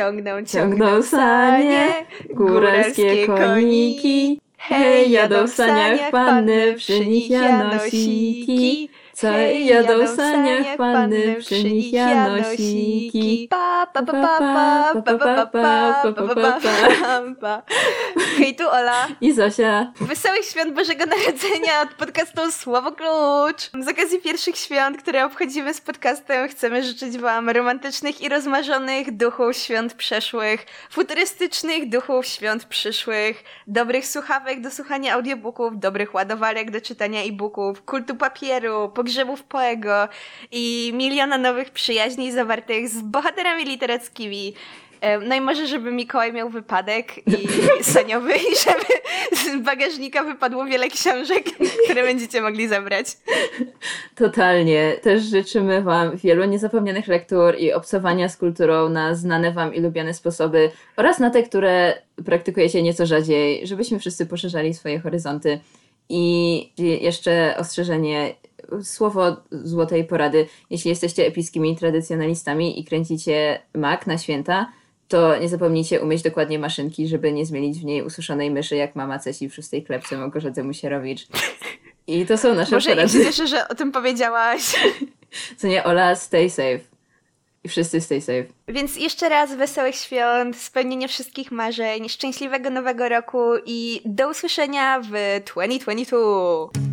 Ciągną, Ciągną sanie, góralskie koniki. Hej, jadą w saniach panny, przy nich janosiki. Co jadą w saniach panny, przy nich janosiki. Pa, pa, pa, pa, pa, pa, pa, pa, pa, pa, pa, pa, pa, pa. Hej, tu Ola. I Zosia. Wesołych świąt Bożego Narodzenia od podcastu Słowo Klucz. Z okazji pierwszych świąt, które obchodzimy z podcastem, chcemy życzyć Wam romantycznych i rozmarzonych duchów świąt przeszłych, futurystycznych duchów świąt przyszłych, dobrych słuchawek do słuchania audiobooków, dobrych ładowarek do czytania e-booków, kultu papieru, pogrzebów poego i miliona nowych przyjaźni zawartych z bohaterami literackimi. Em, No i może, żeby Mikołaj miał wypadek i saniowy i żeby z bagażnika wypadło wiele książek, które będziecie mogli zabrać. Totalnie. Też życzymy Wam wielu niezapomnianych lektur i obcowania z kulturą na znane Wam i lubiane sposoby oraz na te, które praktykujecie nieco rzadziej, żebyśmy wszyscy poszerzali swoje horyzonty. I jeszcze ostrzeżenie, słowo złotej porady. Jeśli jesteście epickimi tradycjonalistami i kręcicie mak na święta, to nie zapomnijcie umyć dokładnie maszynki, żeby nie zmienić w niej ususzonej myszy, jak mama Cesi w szóstej klepce Małgorzaty Musierowicz. I to są nasze Może porady. cieszę, że o tym powiedziałaś. Co nie, Ola, stay safe. I wszyscy stay safe. Więc jeszcze raz wesołych świąt, spełnienia wszystkich marzeń, szczęśliwego nowego roku i do usłyszenia w 2022.